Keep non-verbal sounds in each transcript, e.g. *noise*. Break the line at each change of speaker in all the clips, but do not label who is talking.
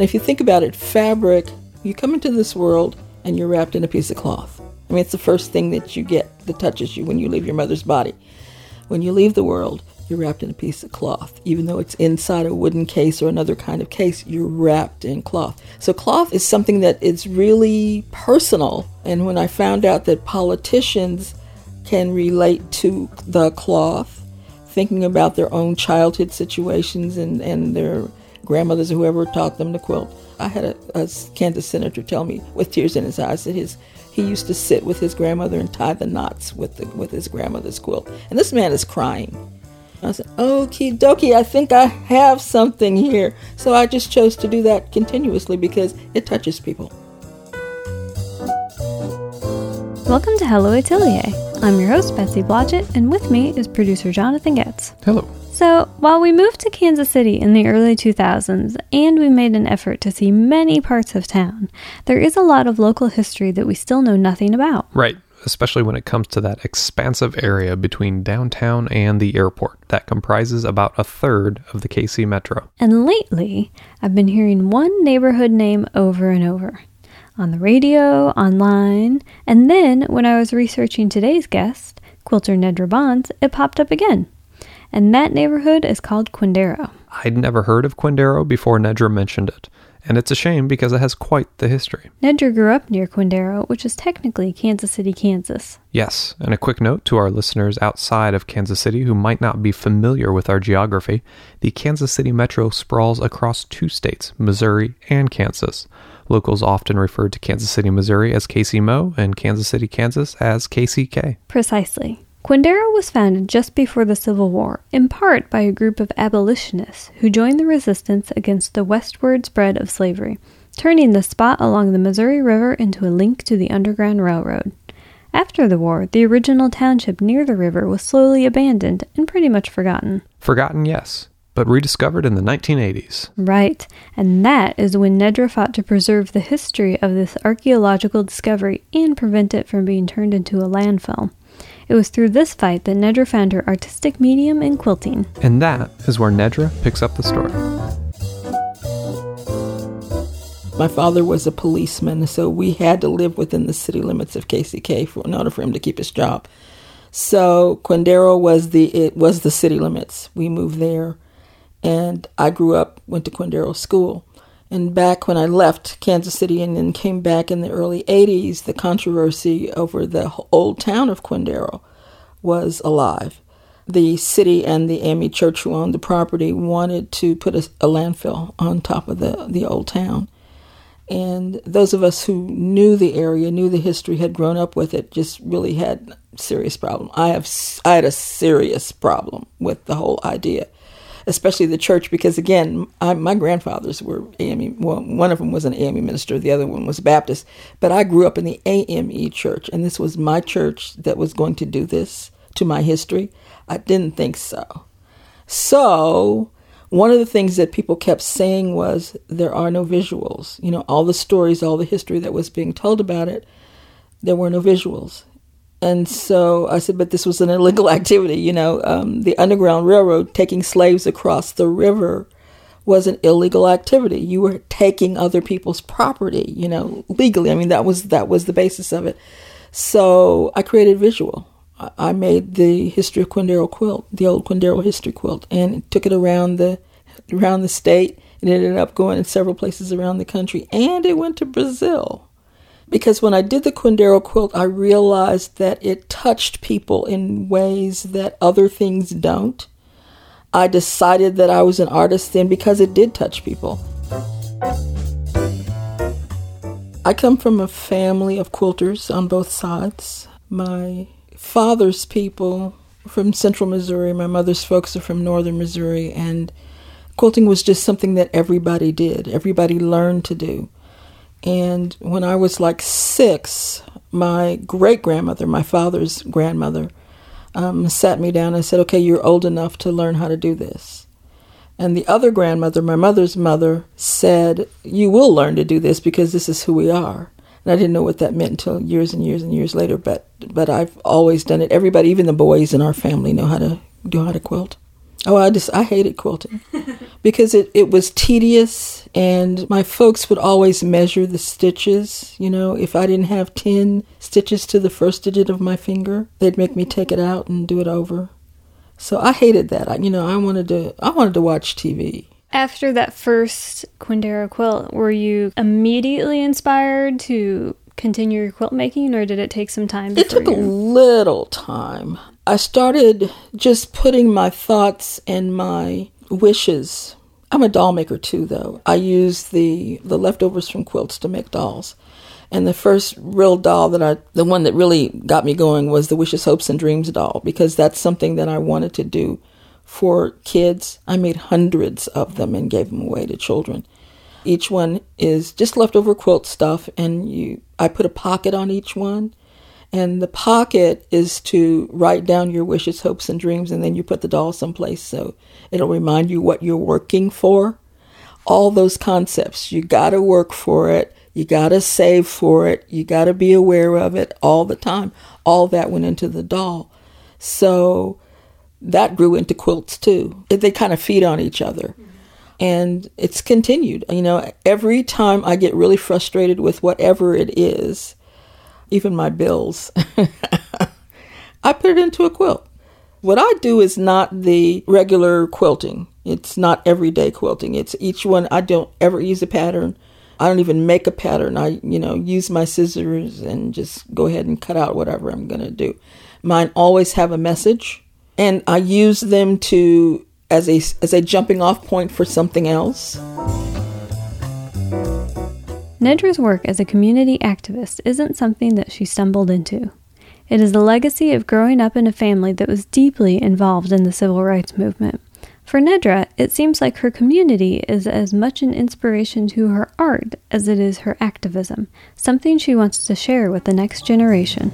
And if you think about it, fabric, you come into this world and you're wrapped in a piece of cloth. I mean, it's the first thing that you get that touches you when you leave your mother's body. When you leave the world, you're wrapped in a piece of cloth. Even though it's inside a wooden case or another kind of case, you're wrapped in cloth. So, cloth is something that is really personal. And when I found out that politicians can relate to the cloth, thinking about their own childhood situations and, and their grandmothers or whoever taught them to quilt. I had a, a Kansas senator tell me with tears in his eyes that his he used to sit with his grandmother and tie the knots with the, with his grandmother's quilt. And this man is crying. I said, Okie dokie, I think I have something here. So I just chose to do that continuously because it touches people.
Welcome to Hello Atelier. I'm your host, Betsy Blodgett, and with me is producer Jonathan Getz.
Hello.
So, while we moved to Kansas City in the early 2000s and we made an effort to see many parts of town, there is a lot of local history that we still know nothing about.
Right, especially when it comes to that expansive area between downtown and the airport that comprises about a third of the KC Metro.
And lately, I've been hearing one neighborhood name over and over on the radio, online, and then when I was researching today's guest, quilter Nedra Bonds, it popped up again and that neighborhood is called Quindaro.
I'd never heard of Quindaro before Nedra mentioned it, and it's a shame because it has quite the history.
Nedra grew up near Quindaro, which is technically Kansas City, Kansas.
Yes, and a quick note to our listeners outside of Kansas City who might not be familiar with our geography the Kansas City metro sprawls across two states, Missouri and Kansas. Locals often refer to Kansas City, Missouri as KCMO and Kansas City, Kansas as KCK.
Precisely. Quindaro was founded just before the Civil War, in part by a group of abolitionists who joined the resistance against the westward spread of slavery, turning the spot along the Missouri River into a link to the Underground Railroad. After the war, the original township near the river was slowly abandoned and pretty much forgotten.
Forgotten, yes, but rediscovered in the 1980s.
Right, and that is when Nedra fought to preserve the history of this archaeological discovery and prevent it from being turned into a landfill. It was through this fight that Nedra found her artistic medium in quilting.
And that is where Nedra picks up the story.
My father was a policeman, so we had to live within the city limits of KCK for, in order for him to keep his job. So Quindaro was the it was the city limits. We moved there, and I grew up, went to Quindaro School. And back when I left Kansas City and then came back in the early 80s, the controversy over the old town of Quindaro was alive. The city and the AME church who owned the property wanted to put a, a landfill on top of the, the old town. And those of us who knew the area, knew the history, had grown up with it, just really had serious problem. I have I had a serious problem with the whole idea especially the church, because again, I, my grandfathers were AME. Well, one of them was an AME minister, the other one was Baptist. But I grew up in the AME church, and this was my church that was going to do this to my history. I didn't think so. So, one of the things that people kept saying was there are no visuals. You know, all the stories, all the history that was being told about it, there were no visuals. And so I said, but this was an illegal *laughs* activity. You know, um, the Underground Railroad taking slaves across the river was an illegal activity. You were taking other people's property, you know, legally. I mean, that was that was the basis of it. So I created visual. I made the history of Quindaro quilt, the old Quindaro history quilt, and took it around the around the state. It ended up going in several places around the country, and it went to Brazil because when I did the Quindaro quilt, I realized that it touched people in ways that other things don't. I decided that I was an artist then because it did touch people. I come from a family of quilters on both sides. My father's people from central Missouri, my mother's folks are from northern Missouri, and quilting was just something that everybody did, everybody learned to do. And when I was like six, my great grandmother, my father's grandmother, um, sat me down and said, Okay, you're old enough to learn how to do this. And the other grandmother, my mother's mother, said, You will learn to do this because this is who we are. And I didn't know what that meant until years and years and years later, but but I've always done it. Everybody, even the boys in our family, know how to do how to quilt. Oh, I just I hated quilting *laughs* because it, it was tedious and my folks would always measure the stitches. You know, if I didn't have 10 stitches to the first digit of my finger, they'd make me take it out and do it over. So I hated that. I, you know, I wanted to I wanted to watch TV.
After that first Quindaro quilt, were you immediately inspired to continue your quilt making or did it take some time?
It took you... a little time. I started just putting my thoughts and my wishes. I'm a doll maker too, though. I use the the leftovers from quilts to make dolls. And the first real doll that I, the one that really got me going was the Wishes, Hopes, and Dreams doll because that's something that I wanted to do for kids. I made hundreds of them and gave them away to children. Each one is just leftover quilt stuff, and you, I put a pocket on each one, and the pocket is to write down your wishes, hopes, and dreams, and then you put the doll someplace so it'll remind you what you're working for. All those concepts, you got to work for it, you got to save for it, you got to be aware of it all the time. All that went into the doll. So that grew into quilts too. They kind of feed on each other. And it's continued. You know, every time I get really frustrated with whatever it is, even my bills. *laughs* I put it into a quilt. What I do is not the regular quilting. It's not everyday quilting. It's each one. I don't ever use a pattern. I don't even make a pattern. I, you know, use my scissors and just go ahead and cut out whatever I'm going to do. Mine always have a message, and I use them to as a as a jumping off point for something else.
Nedra's work as a community activist isn't something that she stumbled into. It is the legacy of growing up in a family that was deeply involved in the civil rights movement. For Nedra, it seems like her community is as much an inspiration to her art as it is her activism, something she wants to share with the next generation.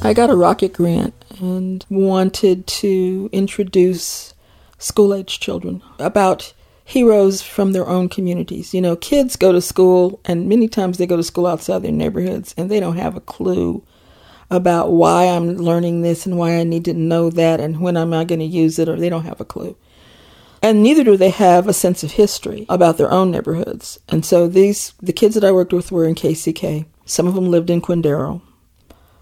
I got a rocket grant and wanted to introduce school age children about heroes from their own communities. You know, kids go to school, and many times they go to school outside their neighborhoods, and they don't have a clue about why I'm learning this and why I need to know that and when am I going to use it, or they don't have a clue. And neither do they have a sense of history about their own neighborhoods. And so these, the kids that I worked with were in KCK. Some of them lived in Quindaro.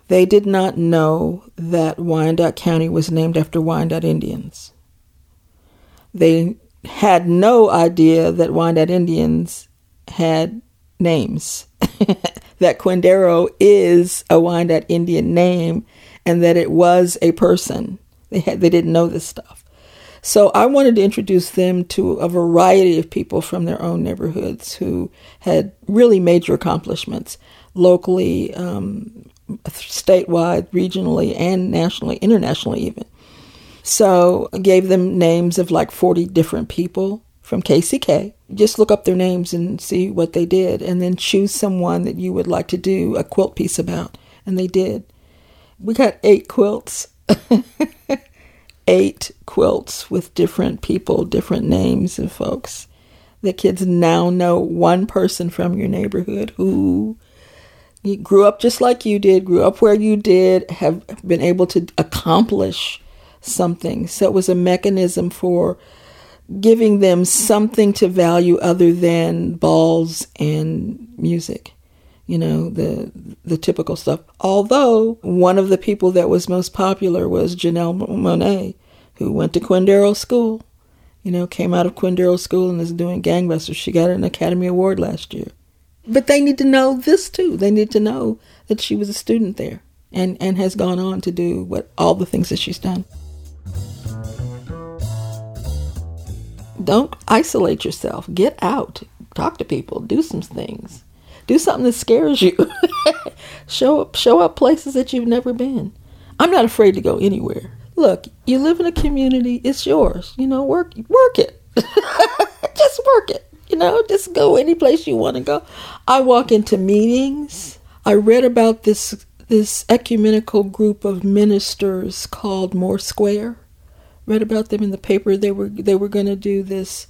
They did not know that Wyandotte County was named after Wyandotte Indians. They had no idea that Wyandotte Indians had names, *laughs* that Quindaro is a Wyandotte Indian name, and that it was a person. They had they didn't know this stuff. So I wanted to introduce them to a variety of people from their own neighborhoods who had really major accomplishments locally, um, statewide, regionally, and nationally, internationally, even. So I gave them names of like 40 different people from KCK. Just look up their names and see what they did, and then choose someone that you would like to do a quilt piece about. And they did. We got eight quilts. *laughs* eight quilts with different people, different names of folks. The kids now know one person from your neighborhood who grew up just like you did, grew up where you did, have been able to accomplish something. So it was a mechanism for giving them something to value other than balls and music. You know, the the typical stuff. Although one of the people that was most popular was Janelle Monáe, who went to Quindaro School. You know, came out of Quindaro School and is doing gangbusters. She got an Academy Award last year. But they need to know this too. They need to know that she was a student there and, and has gone on to do what all the things that she's done. Don't isolate yourself. Get out. Talk to people. Do some things. Do something that scares you. *laughs* show up show up places that you've never been. I'm not afraid to go anywhere. Look, you live in a community, it's yours. You know, work work it. *laughs* Just work it. You know, just go any place you want to go. I walk into meetings. I read about this this ecumenical group of ministers called More Square read about them in the paper. They were they were going to do this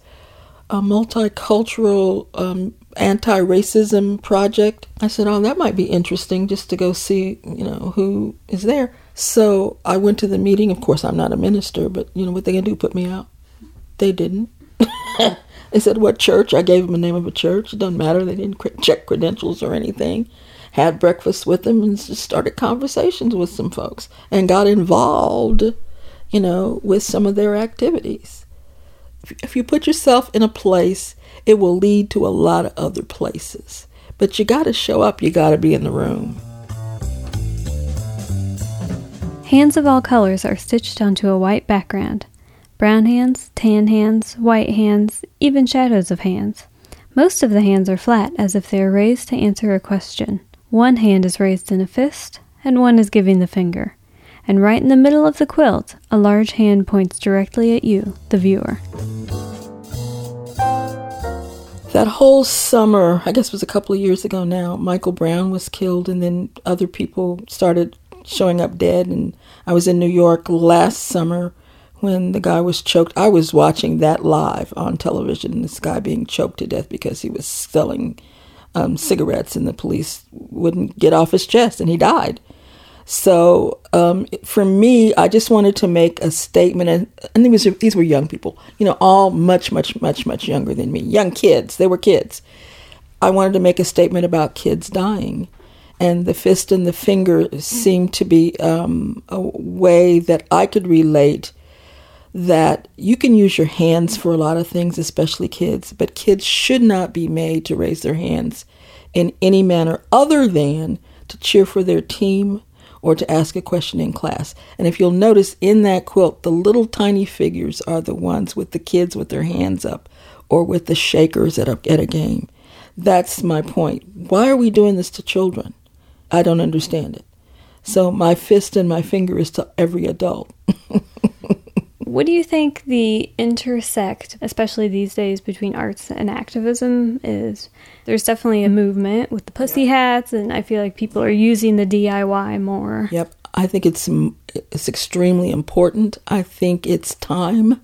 a multicultural um, anti-racism project. I said, "Oh, that might be interesting just to go see, you know, who is there." So I went to the meeting. Of course, I'm not a minister, but you know what they can do? Put me out. They didn't. *laughs* they said, "What church?" I gave them the name of a church. It doesn't matter. They didn't check credentials or anything. Had breakfast with them and just started conversations with some folks and got involved, you know, with some of their activities. If you put yourself in a place it will lead to a lot of other places. But you got to show up, you got to be in the room.
Hands of all colors are stitched onto a white background brown hands, tan hands, white hands, even shadows of hands. Most of the hands are flat as if they are raised to answer a question. One hand is raised in a fist, and one is giving the finger. And right in the middle of the quilt, a large hand points directly at you, the viewer
that whole summer, I guess it was a couple of years ago now, Michael Brown was killed, and then other people started showing up dead. And I was in New York last summer when the guy was choked. I was watching that live on television, this guy being choked to death because he was selling um, cigarettes, and the police wouldn't get off his chest, and he died. So um, for me, I just wanted to make a statement, and, and these, were, these were young people, you know, all much, much, much, much younger than me, young kids. They were kids. I wanted to make a statement about kids dying, and the fist and the finger seemed to be um, a way that I could relate that you can use your hands for a lot of things, especially kids, but kids should not be made to raise their hands in any manner other than to cheer for their team or to ask a question in class. And if you'll notice in that quilt, the little tiny figures are the ones with the kids with their hands up or with the shakers at a, at a game. That's my point. Why are we doing this to children? I don't understand it. So my fist and my finger is to every adult. *laughs*
What do you think the intersect, especially these days, between arts and activism is? There's definitely a movement with the pussy hats, and I feel like people are using the DIY more.
Yep, I think it's it's extremely important. I think it's time.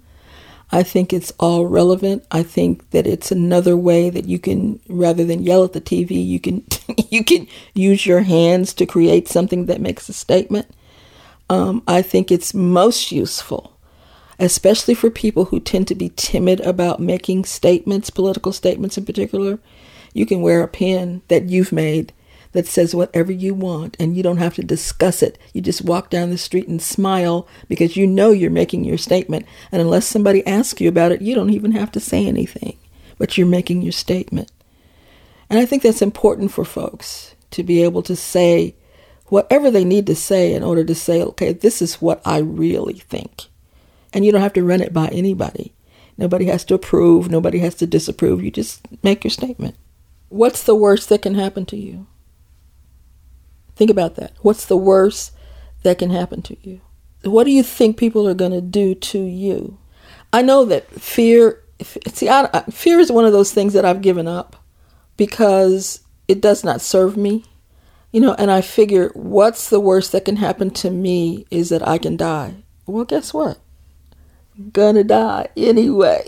I think it's all relevant. I think that it's another way that you can, rather than yell at the TV, you can *laughs* you can use your hands to create something that makes a statement. Um, I think it's most useful especially for people who tend to be timid about making statements, political statements in particular. You can wear a pin that you've made that says whatever you want and you don't have to discuss it. You just walk down the street and smile because you know you're making your statement. And unless somebody asks you about it, you don't even have to say anything, but you're making your statement. And I think that's important for folks to be able to say whatever they need to say in order to say, okay, this is what I really think. And you don't have to run it by anybody. Nobody has to approve, nobody has to disapprove. You just make your statement. What's the worst that can happen to you? Think about that. What's the worst that can happen to you? What do you think people are going to do to you? I know that fear, see, I, fear is one of those things that I've given up because it does not serve me. You know, and I figure what's the worst that can happen to me is that I can die. Well, guess what? Gonna die anyway.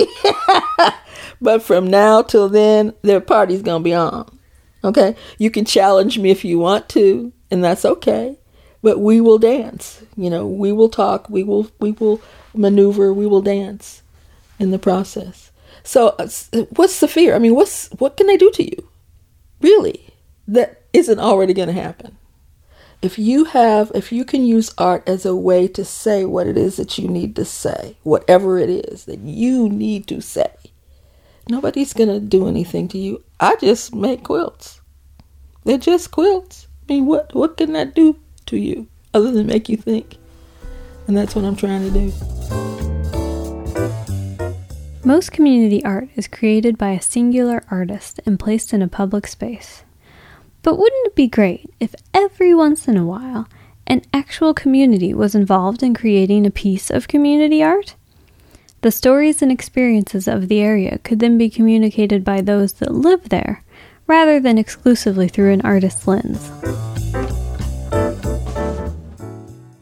*laughs* but from now till then, their party's gonna be on. Okay? You can challenge me if you want to, and that's okay. But we will dance. You know, we will talk, we will we will maneuver, we will dance in the process. So uh, what's the fear? I mean, what's what can they do to you? Really? That isn't already going to happen if you have if you can use art as a way to say what it is that you need to say whatever it is that you need to say nobody's going to do anything to you. I just make quilts. They're just quilts. I mean what what can that do to you other than make you think? And that's what i'm trying to do.
Most community art is created by a singular artist and placed in a public space but wouldn't it be great if every once in a while an actual community was involved in creating a piece of community art? The stories and experiences of the area could then be communicated by those that live there, rather than exclusively through an artist's lens.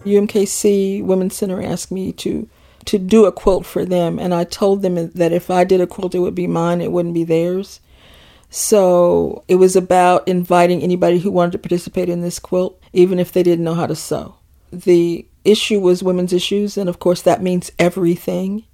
UMKC Women's Center asked me to to do a quilt for them, and I told them that if I did a quilt, it would be mine, it wouldn't be theirs. So it was about inviting anybody who wanted to participate in this quilt, even if they didn't know how to sew. The issue was women's issues, and of course, that means everything.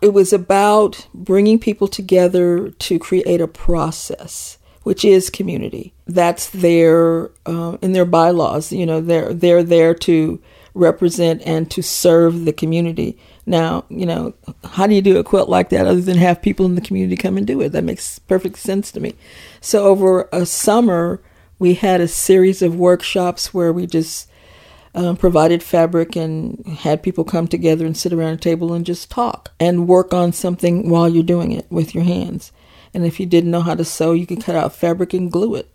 It was about bringing people together to create a process, which is community. That's their uh, in their bylaws. You know, they're they're there to represent and to serve the community. Now, you know, how do you do a quilt like that other than have people in the community come and do it? That makes perfect sense to me. So over a summer, we had a series of workshops where we just um, provided fabric and had people come together and sit around a table and just talk and work on something while you're doing it with your hands. And if you didn't know how to sew, you could cut out fabric and glue it.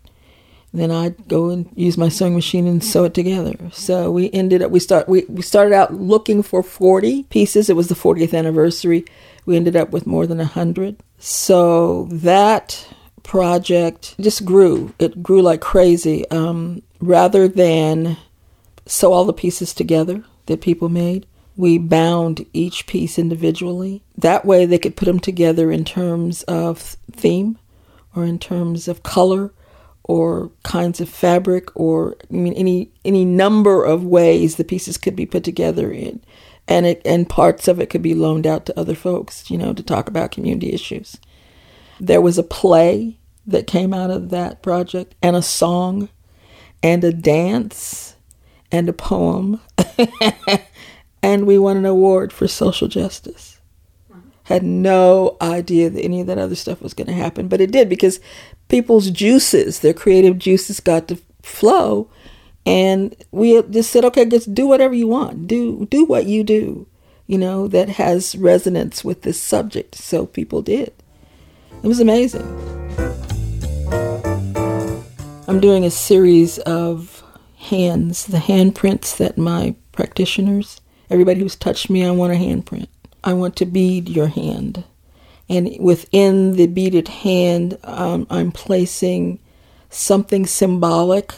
Then I'd go and use my sewing machine and sew it together. So we ended up we start we, we started out looking for 40 pieces. It was the 40th anniversary. We ended up with more than 100. So that project just grew. It grew like crazy. Um, rather than sew all the pieces together that people made. We bound each piece individually. That way they could put them together in terms of theme or in terms of color or kinds of fabric or I mean any any number of ways the pieces could be put together in and it and parts of it could be loaned out to other folks, you know, to talk about community issues. There was a play that came out of that project and a song and a dance and a poem. *laughs* and we won an award for social justice. Had no idea that any of that other stuff was going to happen, but it did because people's juices, their creative juices, got to flow, and we just said, "Okay, just do whatever you want. Do do what you do, you know, that has resonance with this subject." So people did. It was amazing. I'm doing a series of hands, the handprints that my practitioners, everybody who's touched me, I want a handprint. I want to bead your hand. And within the beaded hand, um, I'm placing something symbolic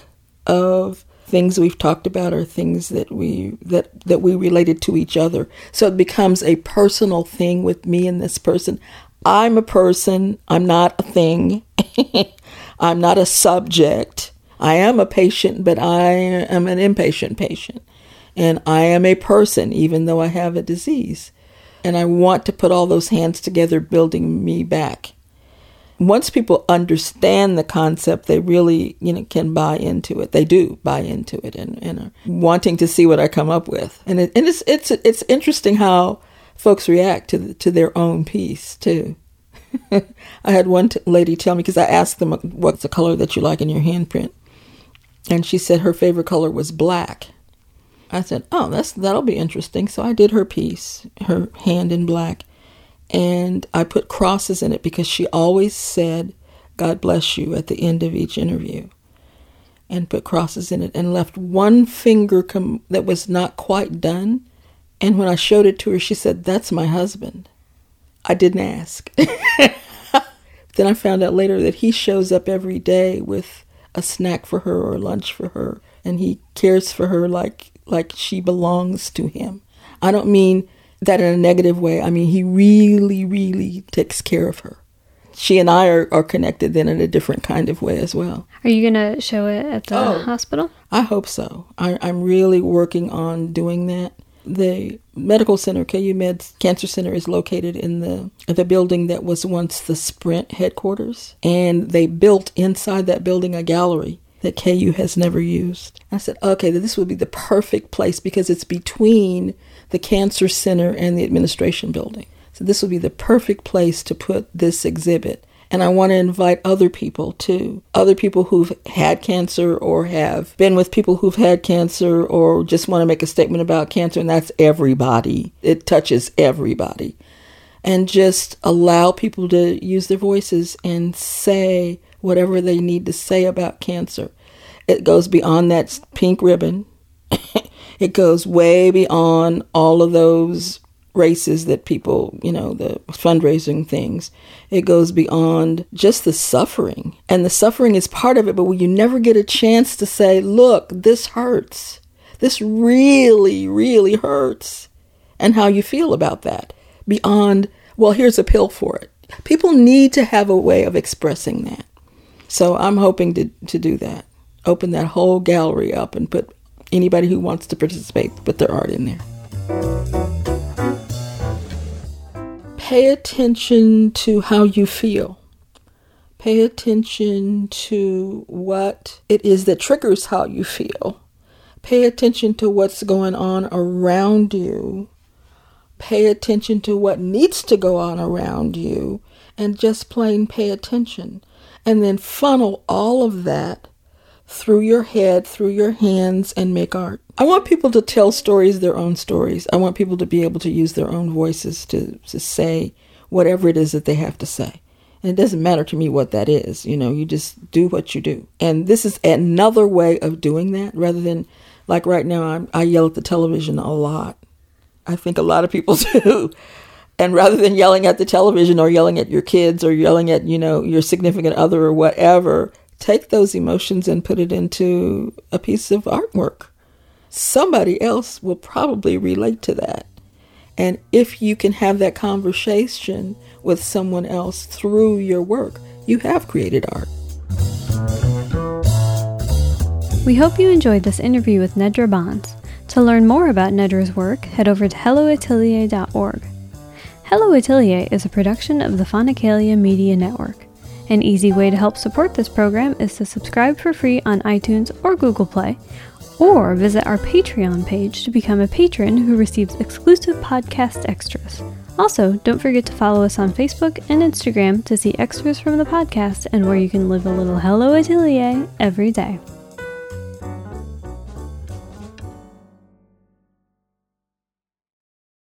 of things we've talked about or things that we that that we related to each other. So it becomes a personal thing with me and this person. I'm a person, I'm not a thing. *laughs* I'm not a subject. I am a patient, but I am an impatient patient. And I am a person, even though I have a disease. And I want to put all those hands together, building me back. Once people understand the concept, they really, you know, can buy into it. They do buy into it and, and are wanting to see what I come up with. And, it, and it's, it's, it's interesting how folks react to, the, to their own piece, too. *laughs* I had one t- lady tell me, because I asked them, what's the color that you like in your handprint? and she said her favorite color was black. I said, "Oh, that's that'll be interesting." So I did her piece, her hand in black, and I put crosses in it because she always said, "God bless you" at the end of each interview, and put crosses in it, and left one finger com- that was not quite done. And when I showed it to her, she said, "That's my husband." I didn't ask. *laughs* then I found out later that he shows up every day with a snack for her or lunch for her and he cares for her like like she belongs to him. I don't mean that in a negative way. I mean he really really takes care of her. She and I are, are connected then in a different kind of way as well.
Are you going to show it at the oh, hospital?
I hope so. I, I'm really working on doing that. The medical center, KU Med's Cancer Center, is located in the the building that was once the Sprint headquarters, and they built inside that building a gallery that KU has never used. I said, okay, this would be the perfect place because it's between the Cancer Center and the administration building. So this would be the perfect place to put this exhibit. And I want to invite other people too. Other people who've had cancer or have been with people who've had cancer or just want to make a statement about cancer. And that's everybody. It touches everybody. And just allow people to use their voices and say whatever they need to say about cancer. It goes beyond that pink ribbon. *laughs* it goes way beyond all of those races that people, you know, the fundraising things. It goes beyond just the suffering. And the suffering is part of it, but you never get a chance to say, look, this hurts. This really, really hurts. and how you feel about that beyond, well, here's a pill for it. People need to have a way of expressing that. So I'm hoping to, to do that. Open that whole gallery up and put anybody who wants to participate, put their art in there. Pay attention to how you feel. Pay attention to what it is that triggers how you feel. Pay attention to what's going on around you. Pay attention to what needs to go on around you and just plain pay attention. And then funnel all of that through your head, through your hands, and make art. I want people to tell stories, their own stories. I want people to be able to use their own voices to, to say whatever it is that they have to say. And it doesn't matter to me what that is. You know, you just do what you do. And this is another way of doing that rather than like right now, I'm, I yell at the television a lot. I think a lot of people *laughs* do. And rather than yelling at the television or yelling at your kids or yelling at, you know, your significant other or whatever, take those emotions and put it into a piece of artwork. Somebody else will probably relate to that. And if you can have that conversation with someone else through your work, you have created art.
We hope you enjoyed this interview with Nedra Bonds. To learn more about Nedra's work, head over to helloatelier.org. Hello Atelier is a production of the Phonicalia Media Network. An easy way to help support this program is to subscribe for free on iTunes or Google Play, or visit our Patreon page to become a patron who receives exclusive podcast extras. Also, don't forget to follow us on Facebook and Instagram to see extras from the podcast and where you can live a little Hello Atelier every day.